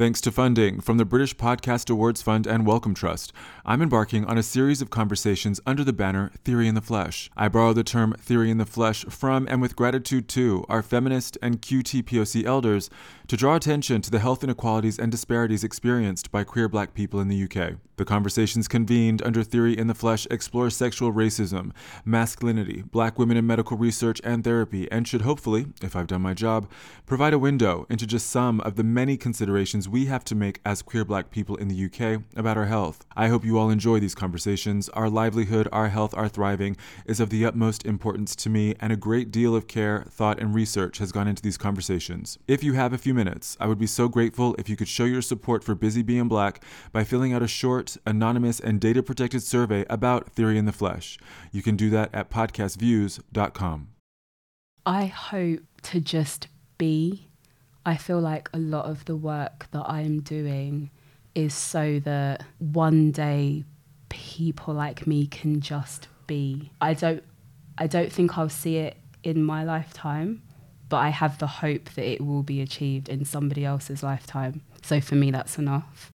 Thanks to funding from the British Podcast Awards Fund and Wellcome Trust, I'm embarking on a series of conversations under the banner Theory in the Flesh. I borrow the term theory in the flesh from and with gratitude to our feminist and QTPOC elders to draw attention to the health inequalities and disparities experienced by queer black people in the UK. The conversations convened under Theory in the Flesh explore sexual racism, masculinity, black women in medical research and therapy, and should hopefully, if I've done my job, provide a window into just some of the many considerations we have to make as queer black people in the UK about our health. I hope you all enjoy these conversations. Our livelihood, our health, our thriving is of the utmost importance to me, and a great deal of care, thought, and research has gone into these conversations. If you have a few minutes, I would be so grateful if you could show your support for Busy Being Black by filling out a short, anonymous, and data protected survey about Theory in the Flesh. You can do that at podcastviews.com. I hope to just be. I feel like a lot of the work that I'm doing is so that one day people like me can just be. I don't I don't think I'll see it in my lifetime, but I have the hope that it will be achieved in somebody else's lifetime. So for me that's enough.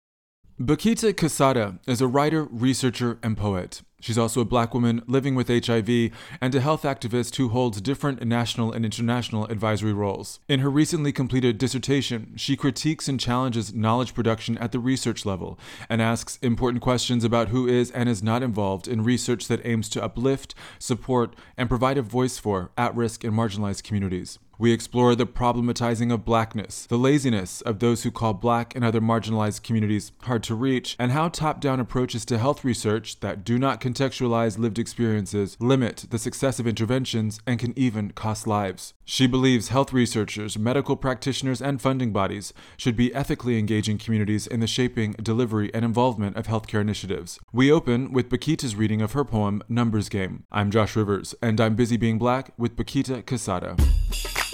Bakita Kasadha is a writer, researcher, and poet. She's also a black woman living with HIV and a health activist who holds different national and international advisory roles. In her recently completed dissertation, she critiques and challenges knowledge production at the research level and asks important questions about who is and is not involved in research that aims to uplift, support, and provide a voice for at risk and marginalized communities. We explore the problematizing of blackness, the laziness of those who call black and other marginalized communities hard to reach, and how top down approaches to health research that do not contextualize lived experiences limit the success of interventions and can even cost lives. She believes health researchers, medical practitioners, and funding bodies should be ethically engaging communities in the shaping, delivery, and involvement of healthcare initiatives. We open with Bakita's reading of her poem, Numbers Game. I'm Josh Rivers, and I'm busy being black with Bakita Kasadha.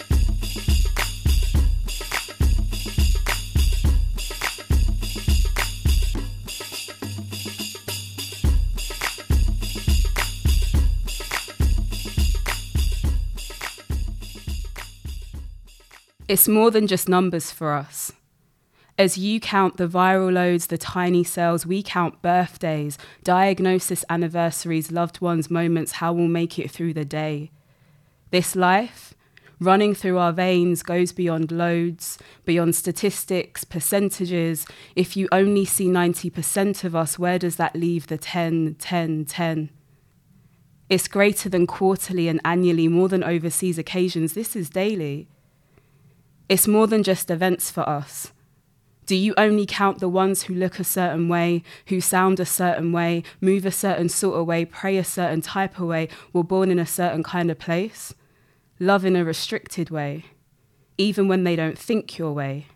It's more than just numbers for us. As you count the viral loads, the tiny cells, we count birthdays, diagnosis anniversaries, loved ones' moments, how we'll make it through the day. This life, running through our veins, goes beyond loads, beyond statistics, percentages. If you only see 90% of us, where does that leave the 10, 10, 10? It's greater than quarterly and annually, more than overseas occasions. This is daily. It's more than just events for us. Do you only count the ones who look a certain way, who sound a certain way, move a certain sort of way, pray a certain type of way, were born in a certain kind of place, love in a restricted way, even when they don't think your way?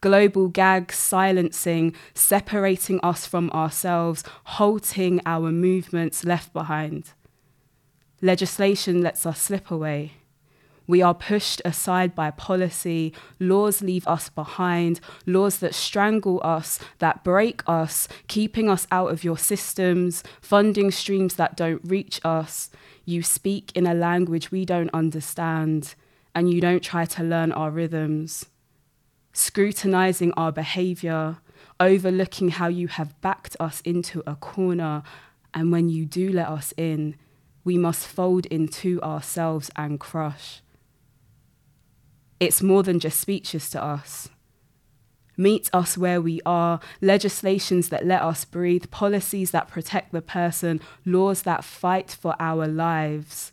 Global gags silencing, separating us from ourselves, halting our movements left behind. Legislation lets us slip away. We are pushed aside by policy. Laws leave us behind. Laws that strangle us, that break us, keeping us out of your systems, funding streams that don't reach us. You speak in a language we don't understand, and you don't try to learn our rhythms. Scrutinizing our behavior, overlooking how you have backed us into a corner, and when you do let us in, we must fold into ourselves and crush. It's more than just speeches to us. Meet us where we are, legislations that let us breathe, policies that protect the person, laws that fight for our lives.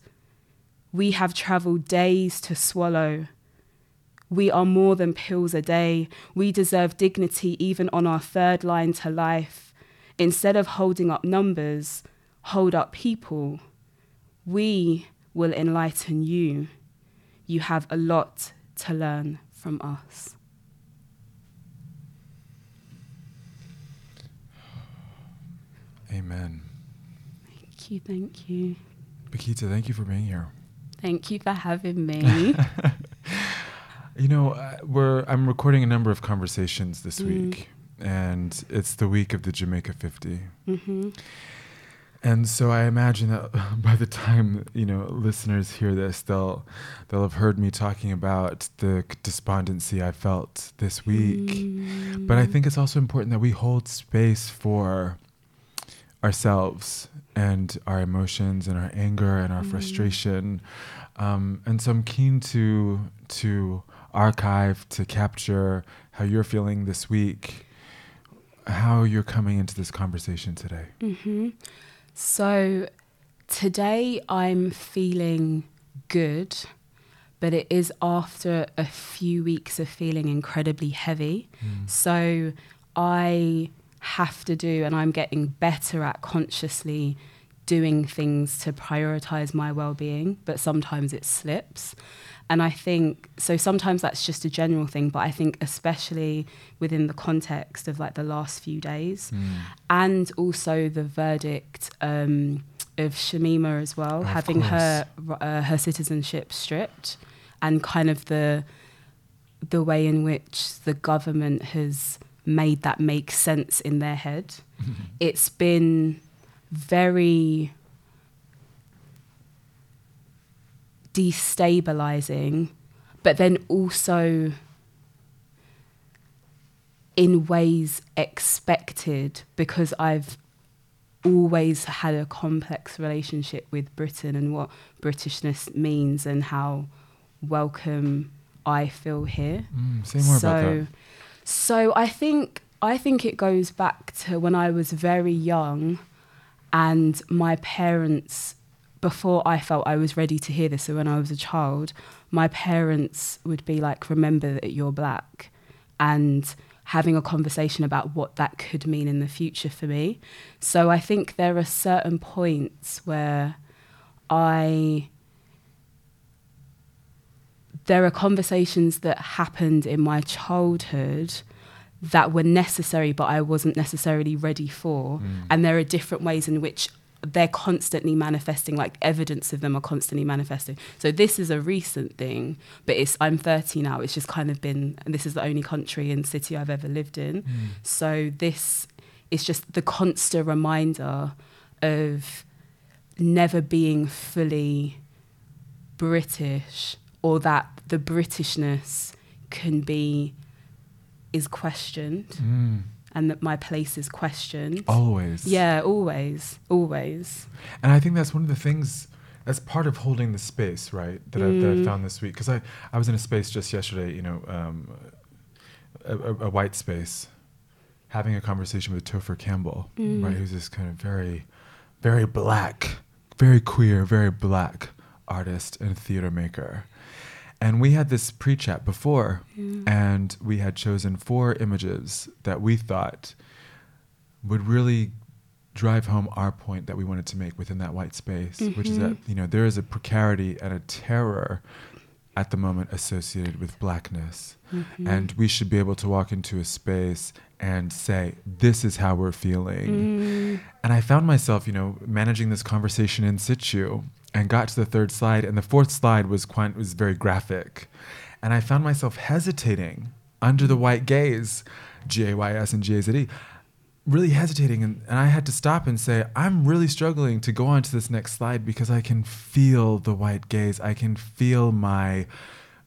We have traveled days to swallow. We are more than pills a day. We deserve dignity even on our third line to life. Instead of holding up numbers, hold up people. We will enlighten you. You have a lot to learn from us. Amen. Thank you, thank you. Bakita, thank you for being here. Thank you for having me. you know, uh, we're I'm recording a number of conversations this mm. week, and it's the week of the Jamaica 50. Mm-hmm. And so I imagine that by the time you know listeners hear this, they'll they'll have heard me talking about the despondency I felt this week. Mm. But I think it's also important that we hold space for ourselves and our emotions and our anger and our mm. frustration. Um, and so I'm keen to to archive to capture how you're feeling this week, how you're coming into this conversation today. Mm-hmm. So today I'm feeling good, but it is after a few weeks of feeling incredibly heavy. Mm. So I have to do, and I'm getting better at consciously doing things to prioritize my well being, but sometimes it slips. And I think, so sometimes that's just a general thing, but I think especially within the context of like the last few days mm. and also the verdict um, of Shamima as well, having her, uh, her citizenship stripped and kind of the, the way in which the government has made that make sense in their head. it's been very destabilizing, but then also in ways expected because I've always had a complex relationship with Britain and what Britishness means and how welcome I feel here. Mm, say more so, about that. So I think I think it goes back to when I was very young and my parents before I felt I was ready to hear this, so when I was a child, my parents would be like, Remember that you're black and having a conversation about what that could mean in the future for me. So I think there are certain points where I there are conversations that happened in my childhood that were necessary, but I wasn't necessarily ready for. Mm. And there are different ways in which they're constantly manifesting, like evidence of them are constantly manifesting. So this is a recent thing, but it's I'm 30 now. It's just kind of been, and this is the only country and city I've ever lived in. Mm. So this is just the constant reminder of never being fully British or that the Britishness can be is questioned mm. And that my place is questioned. Always. Yeah, always. Always. And I think that's one of the things that's part of holding the space, right? That, mm. I, that I mm. found this week. Because I, I was in a space just yesterday, you know, um, a, a, a, white space, having a conversation with Topher Campbell, mm. right? Who's this kind of very, very black, very queer, very black artist and theater maker. And we had this pre chat before, yeah. and we had chosen four images that we thought would really drive home our point that we wanted to make within that white space, mm-hmm. which is that, mm-hmm. you know, there is a precarity and a terror at the moment associated with blackness. Mm-hmm. And we should be able to walk into a space and say, this is how we're feeling. Mm. And I found myself, you know, managing this conversation in situ and got to the third slide, and the fourth slide was quite was very graphic, and I found myself hesitating under the white gaze, G A Y S and G A Z E, really hesitating, and, and I had to stop and say, I'm really struggling to go on to this next slide because I can feel the white gaze, I can feel my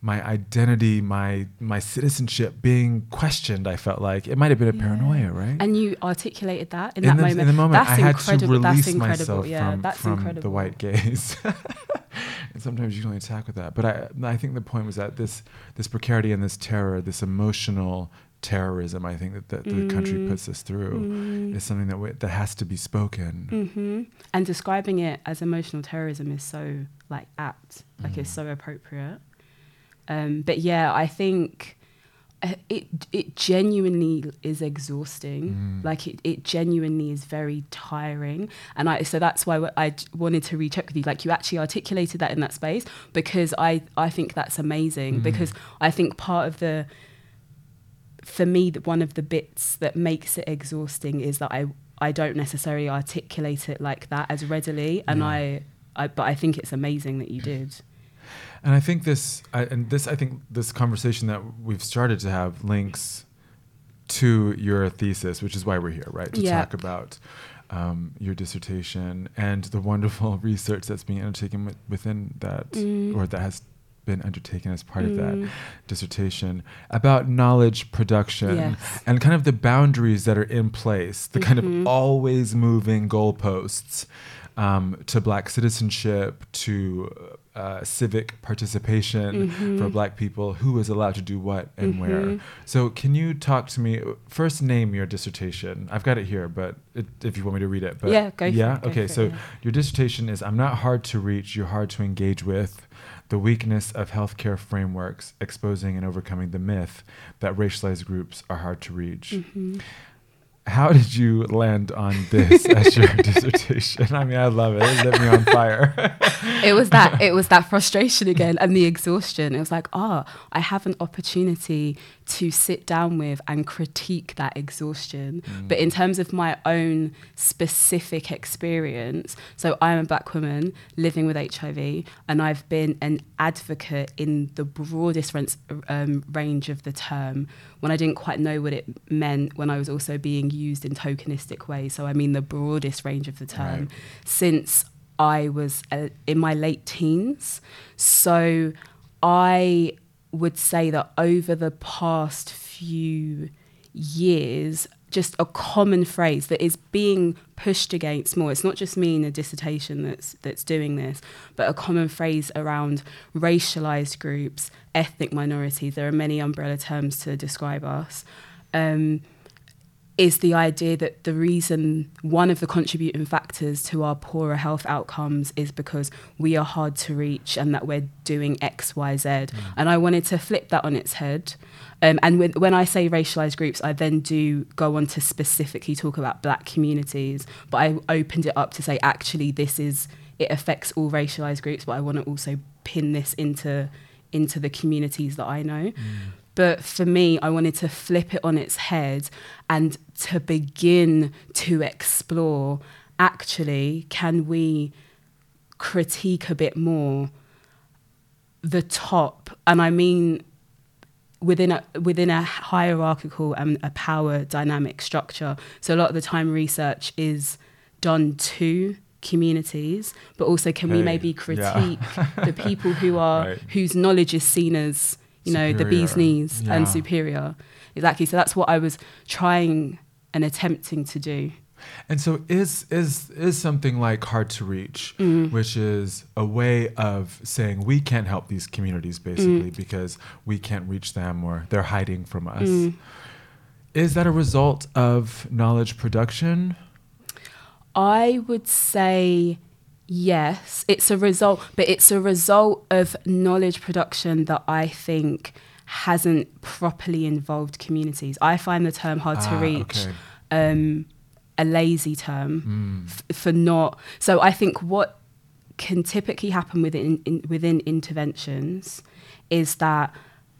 my identity, my my citizenship being questioned. I felt like it might have been a yeah. paranoia, right? And you articulated that in, in that the, moment. In the moment, that's I had incredible. to release that's myself yeah, from, that's from incredible. the white gaze. and sometimes you can only attack with that. But I I think the point was that this this precarity and this terror, this emotional terrorism I think that, that the country Mm. puts us through is something that we, that has to be spoken. hmm And describing it as emotional terrorism is so like apt, like it's so appropriate. Um, but yeah, I think uh, it it genuinely is exhausting. Like it, it genuinely is very tiring, and I so that's why I wanted to recheck with you. Like you actually articulated that in that space because I I think that's amazing because I think part of the for me that one of the bits that makes it exhausting is that I I don't necessarily articulate it like that as readily and Yeah. I, I but I think it's amazing that you did. And I think this, I, and this, I think this conversation that we've started to have links to your thesis, which is why we're here, right? To Yeah. talk about um, your dissertation and the wonderful research that's being undertaken wi- within that, Mm. or that has been undertaken as part of that Mm. dissertation about knowledge production Yes. and kind of the boundaries that are in place, the kind Mm-hmm. of always moving goalposts um, to black citizenship, to uh, civic participation Mm-hmm. for black people, who is allowed to do what and where. So, can you talk to me? First, name your dissertation. I've got it here, but it, if you want me to read it, but Yeah, go for yeah, it, go okay. for it, so, yeah. your dissertation is "I'm not hard to reach. You're hard to engage with." The weakness of healthcare frameworks, exposing and overcoming the myth that racialized groups are hard to reach. Mm-hmm. How did you land on this as your dissertation? I mean, I love it. It lit me on fire. it was that it was that frustration again and the exhaustion. It was like, ah, I have an opportunity to sit down with and critique that exhaustion. But in terms of my own specific experience, so I'm a black woman living with HIV, and I've been an advocate in the broadest um, range of the term when I didn't quite know what it meant when I was also being used in tokenistic ways. So I mean the broadest range of the term Right. since I was uh, in my late teens. So I would say that over the past few years, just a common phrase that is being pushed against more. It's not just me in a dissertation that's that's doing this, but a common phrase around racialized groups, ethnic minorities. There are many umbrella terms to describe us. Um, is the idea that the reason one of the contributing factors to our poorer health outcomes is because we are hard to reach and that we're doing X, Y, Z. And I wanted to flip that on its head. Um, and when, when I say racialized groups, I then do go on to specifically talk about black communities, but I opened it up to say actually this is it affects all racialized groups, but I want to also pin this into into the communities that I know. But for me, I wanted to flip it on its head and to begin to explore actually, can we critique a bit more the top? And I mean, within a within a hierarchical and a power dynamic structure. So a lot of the time, research is done to communities, but also can we Hey, maybe yeah. critique the people who are Right. whose knowledge is seen as you know the bee's knees Yeah. and superior. Exactly. So that's what I was trying and attempting to do. And so is is is something like hard to reach, Mm. which is a way of saying we can't help these communities basically Mm. because we can't reach them or they're hiding from us. Mm. Is that a result of knowledge production? I would say yes. It's a result, but it's a result of knowledge production that I think hasn't properly involved communities. I find the term hard to Ah, reach okay. um, a lazy term hmm. f- for not. So I think what can typically happen within in, within interventions is that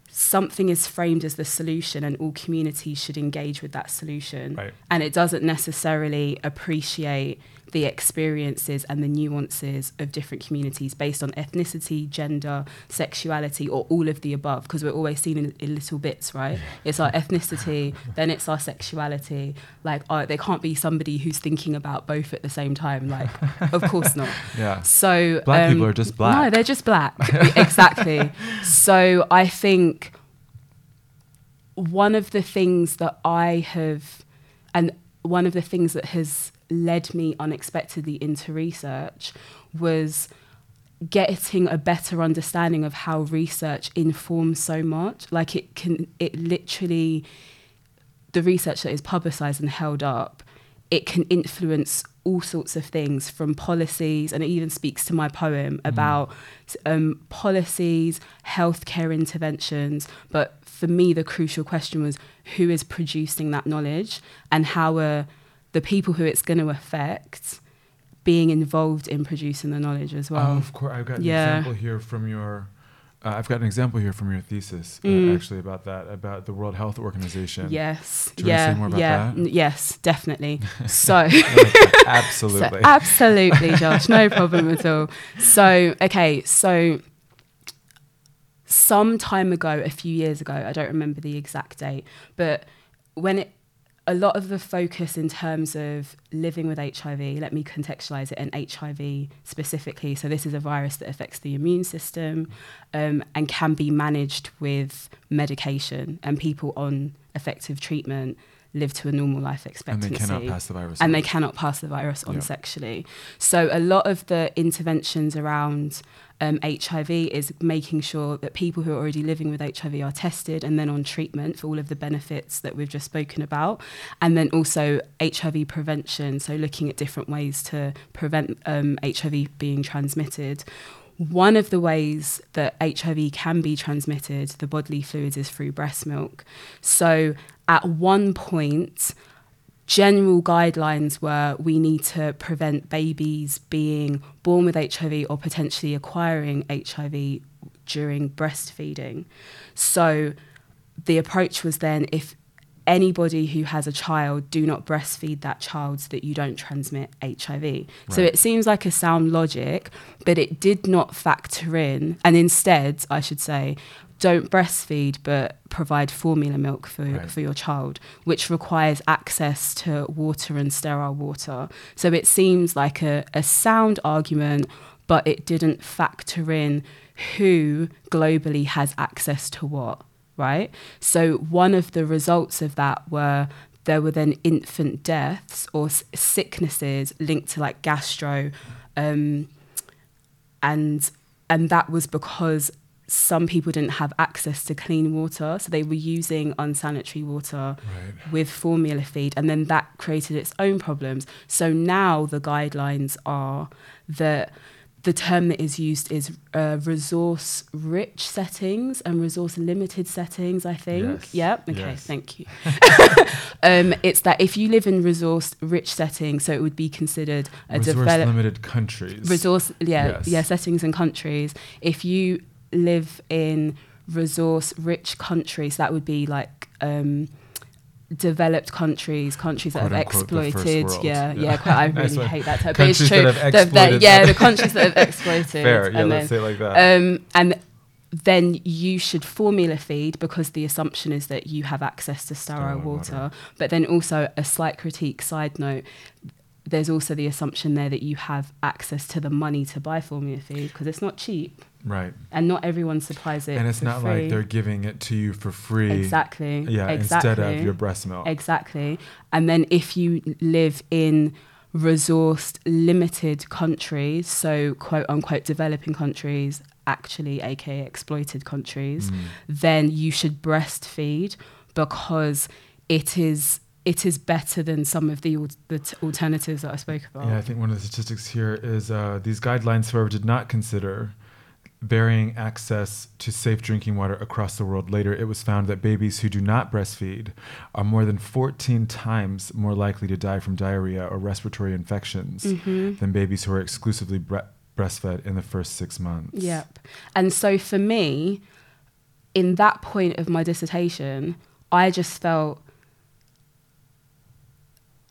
something is framed as the solution and all communities should engage with that solution Right. and it doesn't necessarily appreciate the experiences and the nuances of different communities based on ethnicity, gender, sexuality, or all of the above, because we're always seen in, in little bits, right? It's our ethnicity, then it's our sexuality. Like, uh, there can't be somebody who's thinking about both at the same time. Like, of course not. Yeah. So Black um, people are just black. No, they're just black. exactly. So I think one of the things that I have, and one of the things that has led me unexpectedly into research was getting a better understanding of how research informs so much. Like it can, it literally the research that is publicized and held up, it can influence all sorts of things from policies, and it even speaks to my poem about um, policies, healthcare interventions. But for me, the crucial question was who is producing that knowledge and how are the people who it's going to affect being involved in producing the knowledge as well. Oh, of course, I've got an Yeah. example here from your. Uh, I've got an example here from your thesis, uh, Mm. actually, about that, about the World Health Organization. Yes. Do you wanna say yeah. more about yeah. that? n- Yes, definitely. so. Absolutely. So, absolutely, Josh. No problem at all. So, okay, so some time ago, a few years ago, I don't remember the exact date, but when it, a lot of the focus in terms of living with HIV, let me contextualize it, and HIV specifically. So, this is a virus that affects the immune system um, and can be managed with medication, and people on effective treatment live to a normal life expectancy. and they cannot pass the virus. and on. they cannot pass the virus on Yeah. sexually. So a lot of the interventions around um, HIV is making sure that people who are already living with HIV are tested and then on treatment for all of the benefits that we've just spoken about, and then also HIV prevention. So looking at different ways to prevent um, HIV being transmitted. One of the ways that HIV can be transmitted, the bodily fluids, is through breast milk. So at one point, general guidelines were we need to prevent babies being born with HIV or potentially acquiring HIV during breastfeeding. So the approach was then if anybody who has a child do not breastfeed that child so that you don't transmit HIV. So it seems like a sound logic, but it did not factor in and instead I should say don't breastfeed but provide formula milk for Right. for your child which requires access to water and sterile water. So it seems like a, a sound argument but it didn't factor in who globally has access to what right? So one of the results of that were there were then infant deaths or s- sicknesses linked to like gastro, um, and and that was because some people didn't have access to clean water, so they were using unsanitary water Right. with formula feed, and then that created its own problems. So now the guidelines are that the term that is used is uh, resource rich settings and resource limited settings, I think. Yes. Yep. Okay, Yes. thank you. um, it's that if you live in resource rich settings, so it would be considered a Resource developed limited countries. resource yeah Yes. yeah settings and countries if you live in resource rich countries that would be like um developed countries countries that have Quote, exploited yeah, Yeah. yeah quite i really hate that term but it's true that have The- the- yeah the countries that have exploited Fair. Yeah, and let's then, say like that. um, and then you should formula feed because the assumption is that you have access to sterile Sterile water. water. But then also a slight critique side note. There's also the assumption there that you have access to the money to buy formula feed because it's not cheap right. and not everyone supplies it. And it's not free. like they're giving it to you for free. exactly Yeah, exactly. instead of your breast milk. Exactly. And then if you live in resourced limited countries, so quote unquote developing countries, actually aka exploited countries, Mm. then you should breastfeed because it is it is better than some of the, al- the t- alternatives that I spoke about. Yeah, I think one of the statistics here is uh, these guidelines, however, did not consider varying access to safe drinking water across the world. Later, it was found that babies who do not breastfeed are more than 14 times more likely to die from diarrhea or respiratory infections Mm-hmm. than babies who are exclusively bre- breastfed in the first six months. Yep. And so for me, in that point of my dissertation, I just felt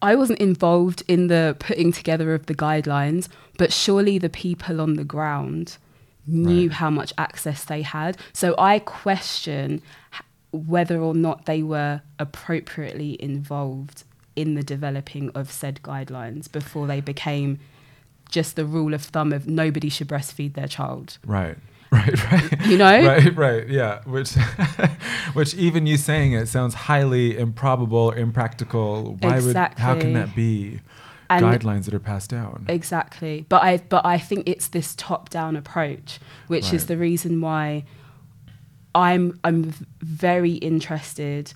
I wasn't involved in the putting together of the guidelines, but surely the people on the ground knew Right. how much access they had. So I question whether or not they were appropriately involved in the developing of said guidelines before they became just the rule of thumb of nobody should breastfeed their child. Right. Right, right. You know? Right, right, yeah. Which, which even you saying it sounds highly improbable, impractical. Why would? How can that be? And- Guidelines that are passed down. Exactly. But I but I think it's this top down approach, which is the reason why I'm I'm very interested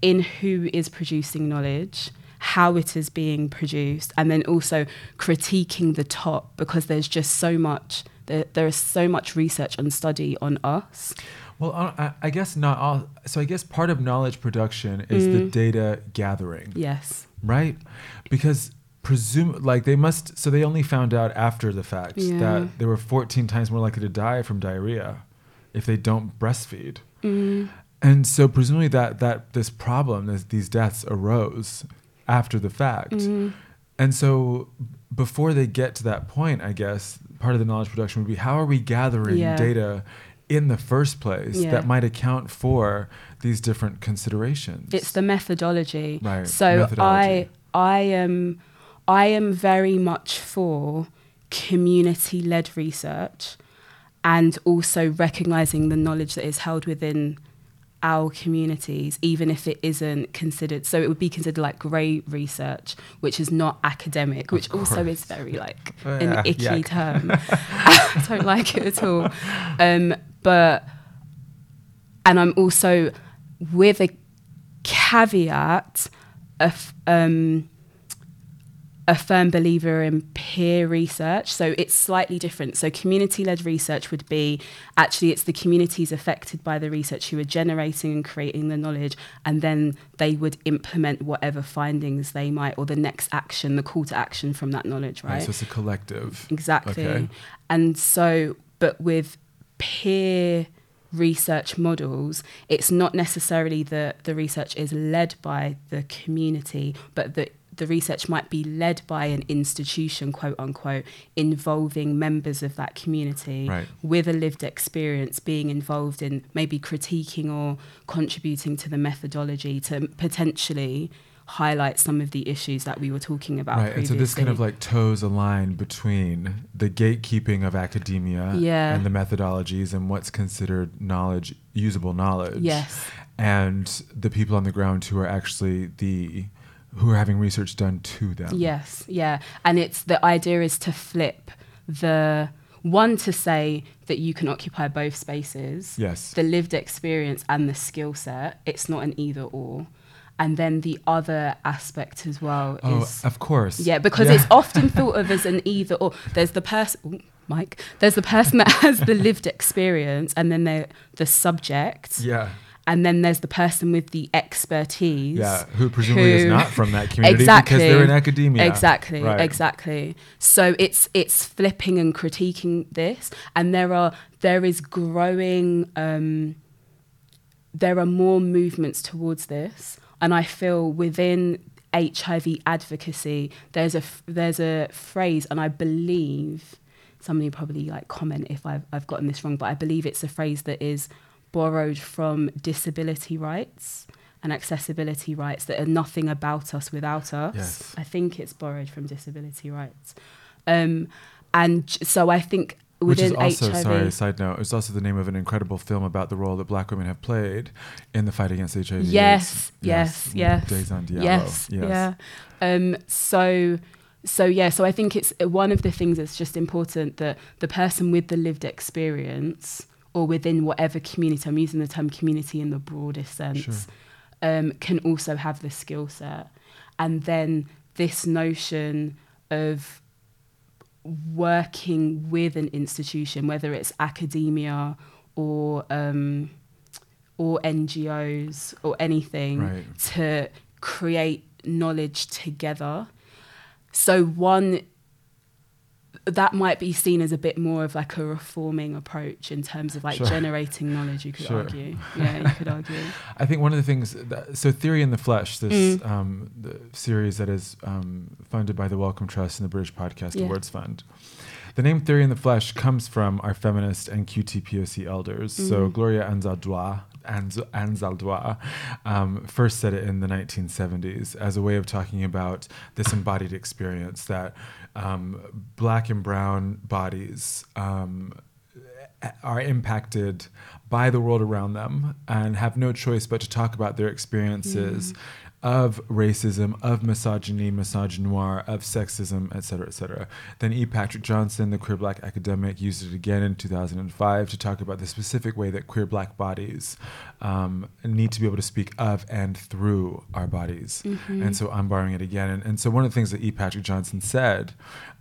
in who is producing knowledge, how it is being produced, and then also critiquing the top because there's just so much. There, there is so much research and study on us. Well, uh, I, I guess not all. So I guess part of knowledge production is the Mm. data gathering, Yes. right? Because presume like they must. So they only found out after the fact Yeah. that they were 14 times more likely to die from diarrhea if they don't breastfeed. Mm. And so presumably that that this problem, this, these deaths arose after the fact. Mm-hmm. And so before they get to that point, I guess part of the knowledge production would be how are we gathering Yeah. data in the first place Yeah. that might account for these different considerations? It's the methodology. Right, So methodology. I I am I am very much for community led research and also recognizing the knowledge that is held within our communities, even if it isn't considered. So it would be considered like grey research, which is not academic, which also is very like an icky yuck. term. I don't like it at all. Um, but and I'm also with a caveat of um, a firm believer in peer research. So it's slightly different. So community led research would be actually it's the communities affected by the research who are generating and creating the knowledge, and then they would implement whatever findings they might or the next action, the call to action from that knowledge, right? Right, so it's a collective. Exactly. Okay. And so, but with peer research models, it's not necessarily that the research is led by the community, but that the research might be led by an institution, quote unquote, involving members of that community Right. with a lived experience being involved in maybe critiquing or contributing to the methodology to potentially highlight some of the issues that we were talking about Right, and so this kind of like toes a line between the gatekeeping of academia Yeah. and the methodologies and what's considered knowledge, usable knowledge. Yes. And the people on the ground who are actually the who are having research done to them. Yes, yeah. And it's the idea is to flip the one to say that you can occupy both spaces. Yes. The lived experience and the skill set. It's not an either or. And then the other aspect as well Oh, is of course. yeah, because Yeah. it's often thought of as an either or. There's the person, Mike. There's the person that has the lived experience, and then the the subject. Yeah. And then there's the person with the expertise. Yeah, who presumably is not from that community exactly. because they're in academia. Exactly, Right. exactly. So it's it's flipping and critiquing this, and there are there is growing. Um, there are more movements towards this, and I feel within HIV advocacy, there's a f- there's a phrase, and I believe somebody probably like comment if I've I've gotten this wrong, but I believe it's a phrase that is borrowed from disability rights and accessibility rights that are nothing about us without us. Yes. I think it's borrowed from disability rights, um, and j- so I think Which is within also, HIV, sorry, side note, it's also the name of an incredible film about the role that black women have played in the fight against HIV. Yes, AIDS. yes, yes. Days on Diallo. Yes, yeah. Um, so, so yeah, so I think it's uh, one of the things that's just important that the person with the lived experience or within whatever community, I'm using the term community in the broadest sense, Sure. um, can also have the skill set. And then this notion of working with an institution, whether it's academia or um, or NGOs or anything, Right. to create knowledge together. So one that might be seen as a bit more of like a reforming approach in terms of like Sure. generating knowledge. You could Sure. argue, yeah, you could argue. I think one of the things, that, so Theory in the Flesh, this Mm. um, the series that is um, funded by the Wellcome Trust and the British Podcast Yeah. Awards Fund. The name Theory in the Flesh comes from our feminist and QTPOC elders. So Mm. Gloria Anzaldúa, Anz- Anzaldúa um, first said it in the 1970s as a way of talking about this embodied experience that um, black and brown bodies um, are impacted by the world around them and have no choice but to talk about their experiences of racism, of misogyny, misogynoir, of sexism, et cetera, et cetera. Then E. Patrick Johnson, the queer black academic, used it again in 2005 to talk about the specific way that queer black bodies um, need to be able to speak of and through our bodies. Mm-hmm. And so I'm borrowing it again. And, and, so one of the things that E. Patrick Johnson said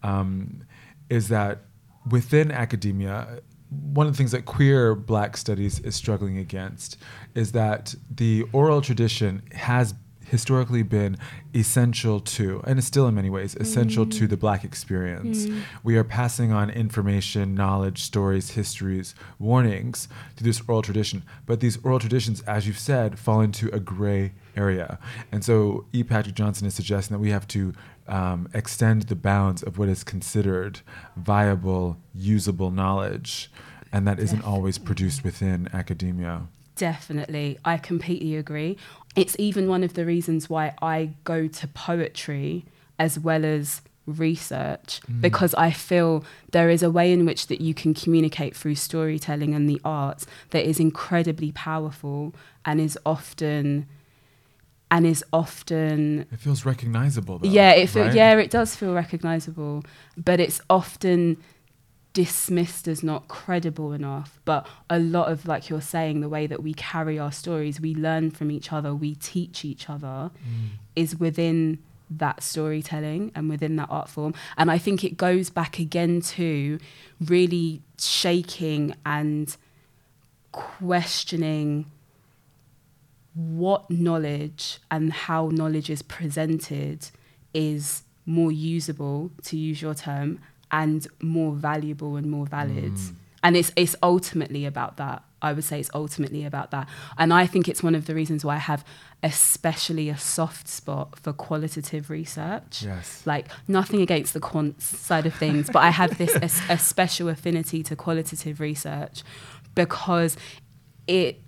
um, is that within academia, one of the things that queer black studies is struggling against is that the oral tradition has historically been essential to, and is still in many ways, essential mm. to the black experience. Mm. We are passing on information, knowledge, stories, histories, warnings through this oral tradition. But these oral traditions, as you've said, fall into a gray area. And so E. Patrick Johnson is suggesting that we have to um, extend the bounds of what is considered viable, usable knowledge. And that isn't always produced within academia. Definitely. I completely agree. It's even one of the reasons why I go to poetry as well as research mm. because I feel there is a way in which that you can communicate through storytelling and the arts that is incredibly powerful and is often and is often it feels recognizable though, yeah it feel, right? yeah it does feel recognizable but it's often dismissed as not credible enough. But a lot of, like you're saying, the way that we carry our stories, we learn from each other, we teach each other, mm. is within that storytelling and within that art form. And I think it goes back again to really shaking and questioning what knowledge and how knowledge is presented is more usable, to use your term, and more valuable and more valid. Mm. And it's it's ultimately about that. I would say it's ultimately about that. And I think it's one of the reasons why I have especially a soft spot for qualitative research. Yes. Like nothing against the quant side of things, but I have this a, a special affinity to qualitative research because it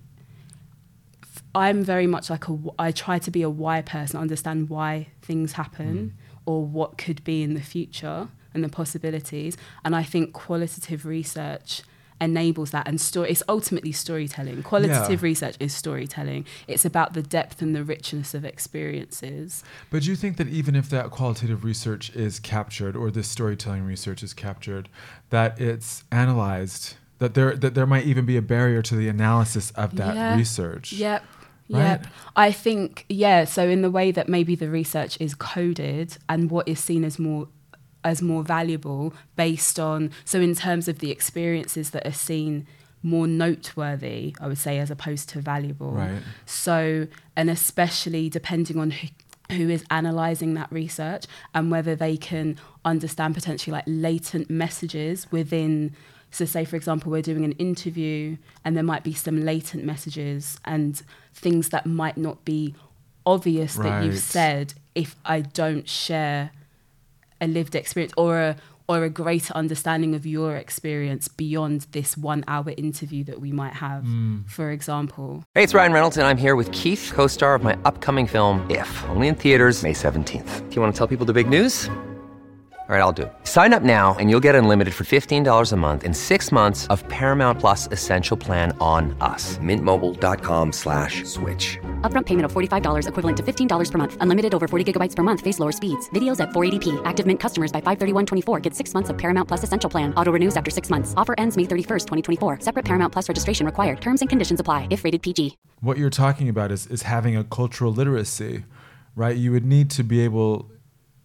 I'm very much like a I try to be a why person, understand why things happen mm. or what could be in the future and the possibilities. And I think qualitative research enables that and story it's ultimately storytelling qualitative yeah. research is storytelling it's about the depth and the richness of experiences but do you think that even if that qualitative research is captured or this storytelling research is captured that it's analyzed that there that there might even be a barrier to the analysis of that yeah. research yep Right? Yep. I think, yeah, so in the way that maybe the research is coded and what is seen as more as more valuable based on so in terms of the experiences that are seen more noteworthy i would say as opposed to valuable right. so and especially depending on who, who is analyzing that research and whether they can understand potentially like latent messages within so say for example we're doing an interview and there might be some latent messages and things that might not be obvious right. that you've said if i don't share a lived experience or a or a greater understanding of your experience beyond this one hour interview that we might have, mm. for example. Hey, it's Ryan Reynolds, and I'm here with Keith, co star of my upcoming film, If, only in theaters, May 17th. Do you want to tell people the big news? All right, I'll do it. Sign up now and you'll get unlimited for $15 a month in six months of Paramount Plus Essential Plan on us. Mintmobile.com slash switch. Upfront payment of $45 equivalent to $15 per month. Unlimited over 40 gigabytes per month. Face lower speeds. Videos at 480p. Active Mint customers by 531.24 get six months of Paramount Plus Essential Plan. Auto renews after six months. Offer ends May 31st, 2024. Separate Paramount Plus registration required. Terms and conditions apply if rated PG. What you're talking about is, is having a cultural literacy, right? You would need to be able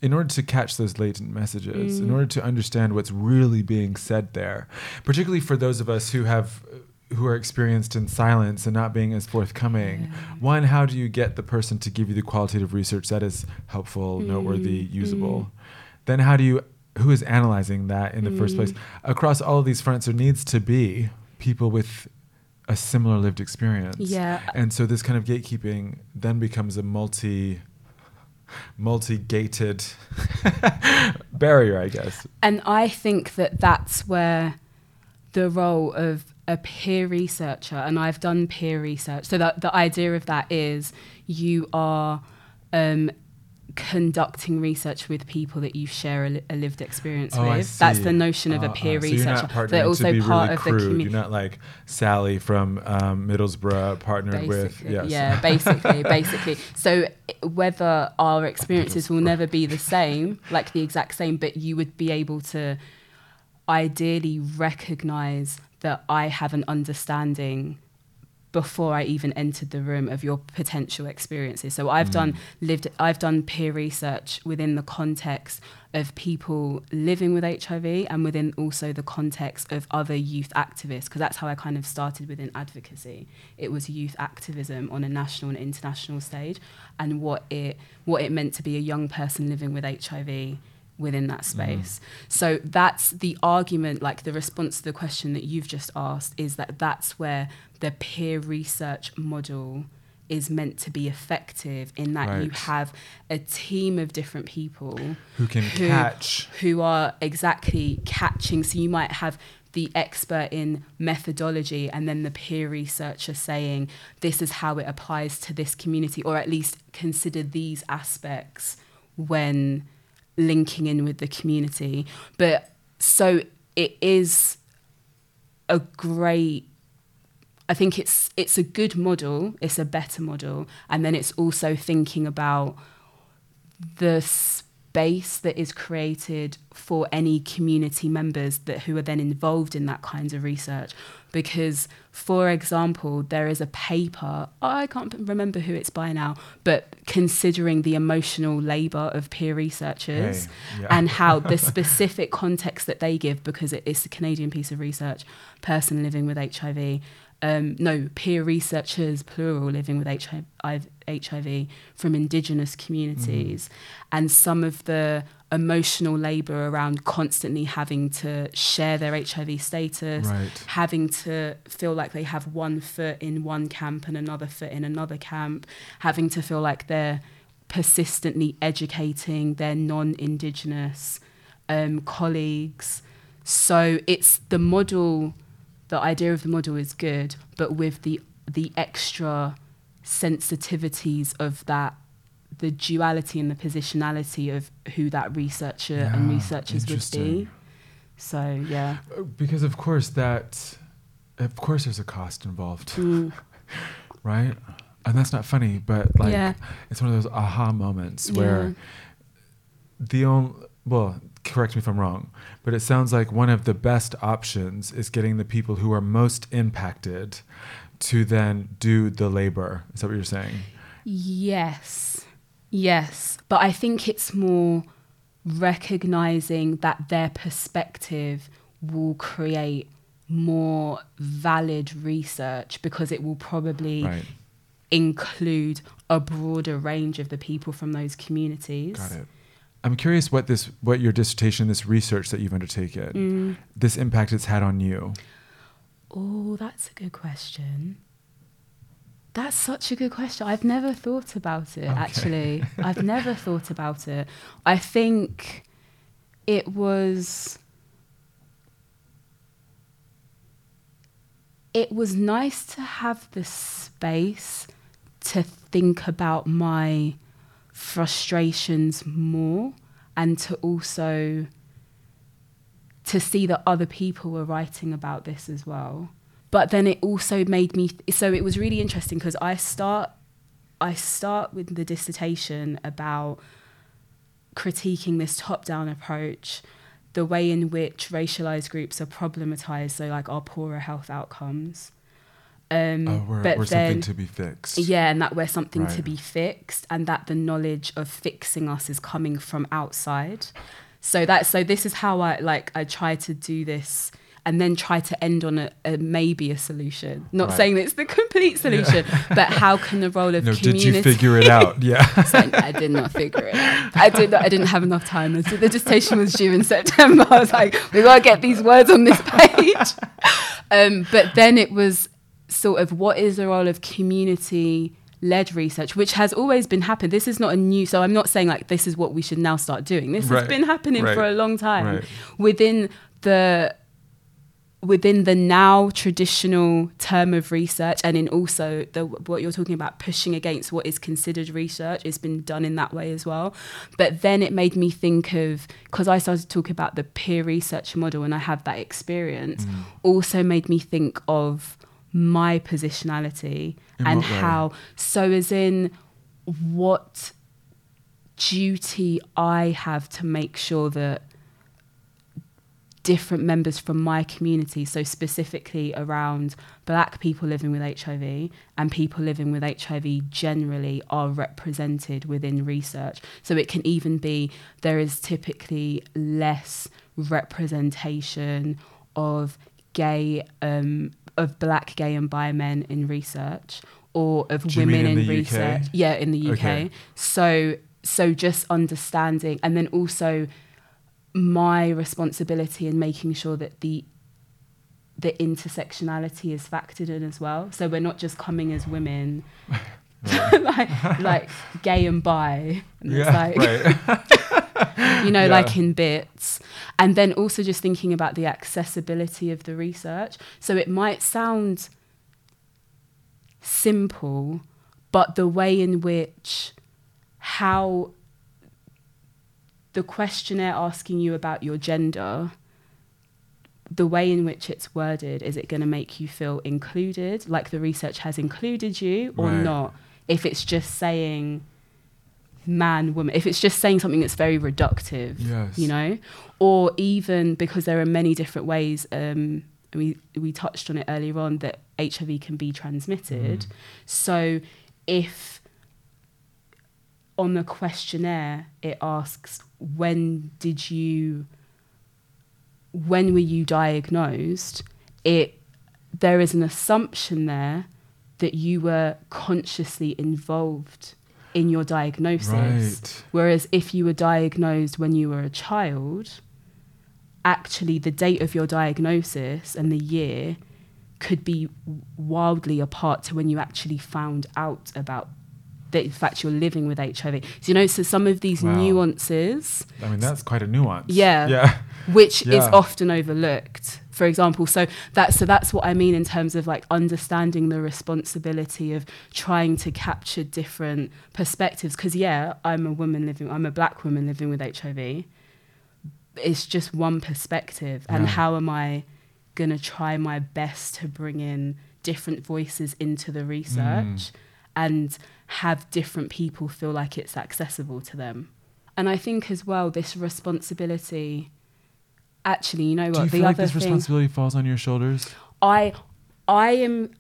in order to catch those latent messages, mm. in order to understand what's really being said there, particularly for those of us who have who are experienced in silence and not being as forthcoming. Yeah. One, how do you get the person to give you the qualitative research that is helpful, mm. noteworthy, usable? Mm. Then how do you who is analyzing that in the first place? Mm. Across all of these fronts, there needs to be people with a similar lived experience. Yeah. And so this kind of gatekeeping then becomes a multi multi-gated barrier, I guess. And I think that that's where the role of a peer researcher, and I've done peer research. So that the idea of that is you are um, conducting research with people that you share a, a lived experience Oh, with. That's the notion of a Uh-uh. peer you're researcher. They're also be part really of the community. You're not like Sally from um, Middlesbrough partnered with. Basically, Yes. Yeah, basically, basically. So whether our experiences will never be the same, like the exact same, but you would be able to ideally recognize that I have an understanding before I even entered the room of your potential experiences. So I've done mm. lived I've done peer research within the context of people living with HIV and within also the context of other youth activists because that's how I kind of started within advocacy. It was youth activism on a national and international stage and what it what it meant to be a young person living with HIV within that mm-hmm. space. So that's the argument, like the response to the question that you've just asked, is that that's where the peer research model is meant to be effective in that you have a team of different people Who can catch. who are exactly catching. So you might have the expert in methodology and then the peer researcher saying this is how it applies to this community, or at least consider these aspects when linking in with the community. But so it is a great I think it's it's a good model, it's a better model, and then it's also thinking about the space that is created for any community members that who are then involved in that kinds of research because for example there is a paper i can't remember who it's by now but considering the emotional labor of peer researchers Hey, yeah. and how the specific context that they give because it is a canadian piece of research person living with hiv um, no, peer researchers, plural, living with HIV, HIV from Indigenous communities, and some of the emotional labour around constantly having to share their HIV status, Right. having to feel like they have one foot in one camp and another foot in another camp, having to feel like they're persistently educating their non Indigenous um, colleagues. So it's the model the idea of the model is good, but with the the extra sensitivities of that, the duality and the positionality of who that researcher and researchers would be. So yeah, Because of course that, of course there's a cost involved, Mm. right? And that's not funny, but like Yeah. it's one of those aha moments where the only well, correct me if I'm wrong, but it sounds like one of the best options is getting the people who are most impacted to then do the labor. Is that what you're saying? Yes. Yes. But I think it's more recognizing that their perspective will create more valid research because it will probably Right. include a broader range of the people from those communities. Got it. I'm curious what this, what your dissertation, this research that you've undertaken, Mm. this impact it's had on you. Oh, that's a good question. That's such a good question. I've never thought about it, actually. I've never thought about it. I think it was. It was nice to have the space to think about my frustrations more and to also to see that other people were writing about this as well. But then it also made me so it was really interesting because I start I start with the dissertation about critiquing this top-down approach, the way in which racialized groups are problematized, so like our poorer health outcomes. Um, Oh, we're, but we're then, something to be fixed. yeah, and that we're something to be fixed, and that the knowledge of fixing us is coming from outside. So that so this is how I like I try to do this, and then try to end on a, a maybe a solution. Not Right. saying that it's the complete solution, but how can the role of No, community? did you figure it out? Yeah. I did not figure it out. I did not, I didn't have enough time. The the dissertation was due in September. I was like, we gotta get these words on this page. Um, but then it was sort of what is the role of community led research, which has always been happening. This is not a new so I'm not saying like this is what we should now start doing. This Right, has been happening for a long time right. within the within the now traditional term of research and in also the what you're talking about pushing against what is considered research it's been done in that way as well but then it made me think of because i started to talk about the peer research model and i have that experience Mm. also made me think of my positionality In and how so as in what duty i have to make sure that different members from my community, so specifically around black people living with HIV and people living with HIV generally, are represented within research. So it can even be there is typically less representation of gay, um, of black, gay, and bi men in research. Or of Do women in in, the UK? research, yeah, in the UK. Okay. So, so just understanding, and then also my responsibility in making sure that the the intersectionality is factored in as well. So we're not just coming as women, like like gay and bi. And it's like, right. you know, Yeah. like in bits. And then also just thinking about the accessibility of the research. So it might sound simple, but the way in which how the questionnaire asking you about your gender, the way in which it's worded, is it going to make you feel included, like the research has included you, or Right. not? If it's just saying man, woman, if it's just saying something that's very reductive, Yes. you know, or even because there are many different ways. Um, we we touched on it earlier on that HIV can be transmitted. So if on the questionnaire it asks when did you when were you diagnosed it there is an assumption there that you were consciously involved in your diagnosis Right. whereas if you were diagnosed when you were a child actually the date of your diagnosis and the year could be wildly apart to when you actually found out about that in fact you're living with HIV. So you know, so some of these Wow. nuances, I mean, that's quite a nuance. Yeah. Yeah. which is often overlooked. For example, so that's so that's what I mean in terms of like understanding the responsibility of trying to capture different perspectives. Because yeah, I'm a woman living, I'm a black woman living with HIV. It's just one perspective, and how am I gonna try my best to bring in different voices into the research mm. and have different people feel like it's accessible to them? And I think as well, this responsibility. Actually, you know what? Do you feel like this thing, responsibility falls on your shoulders? I, I am.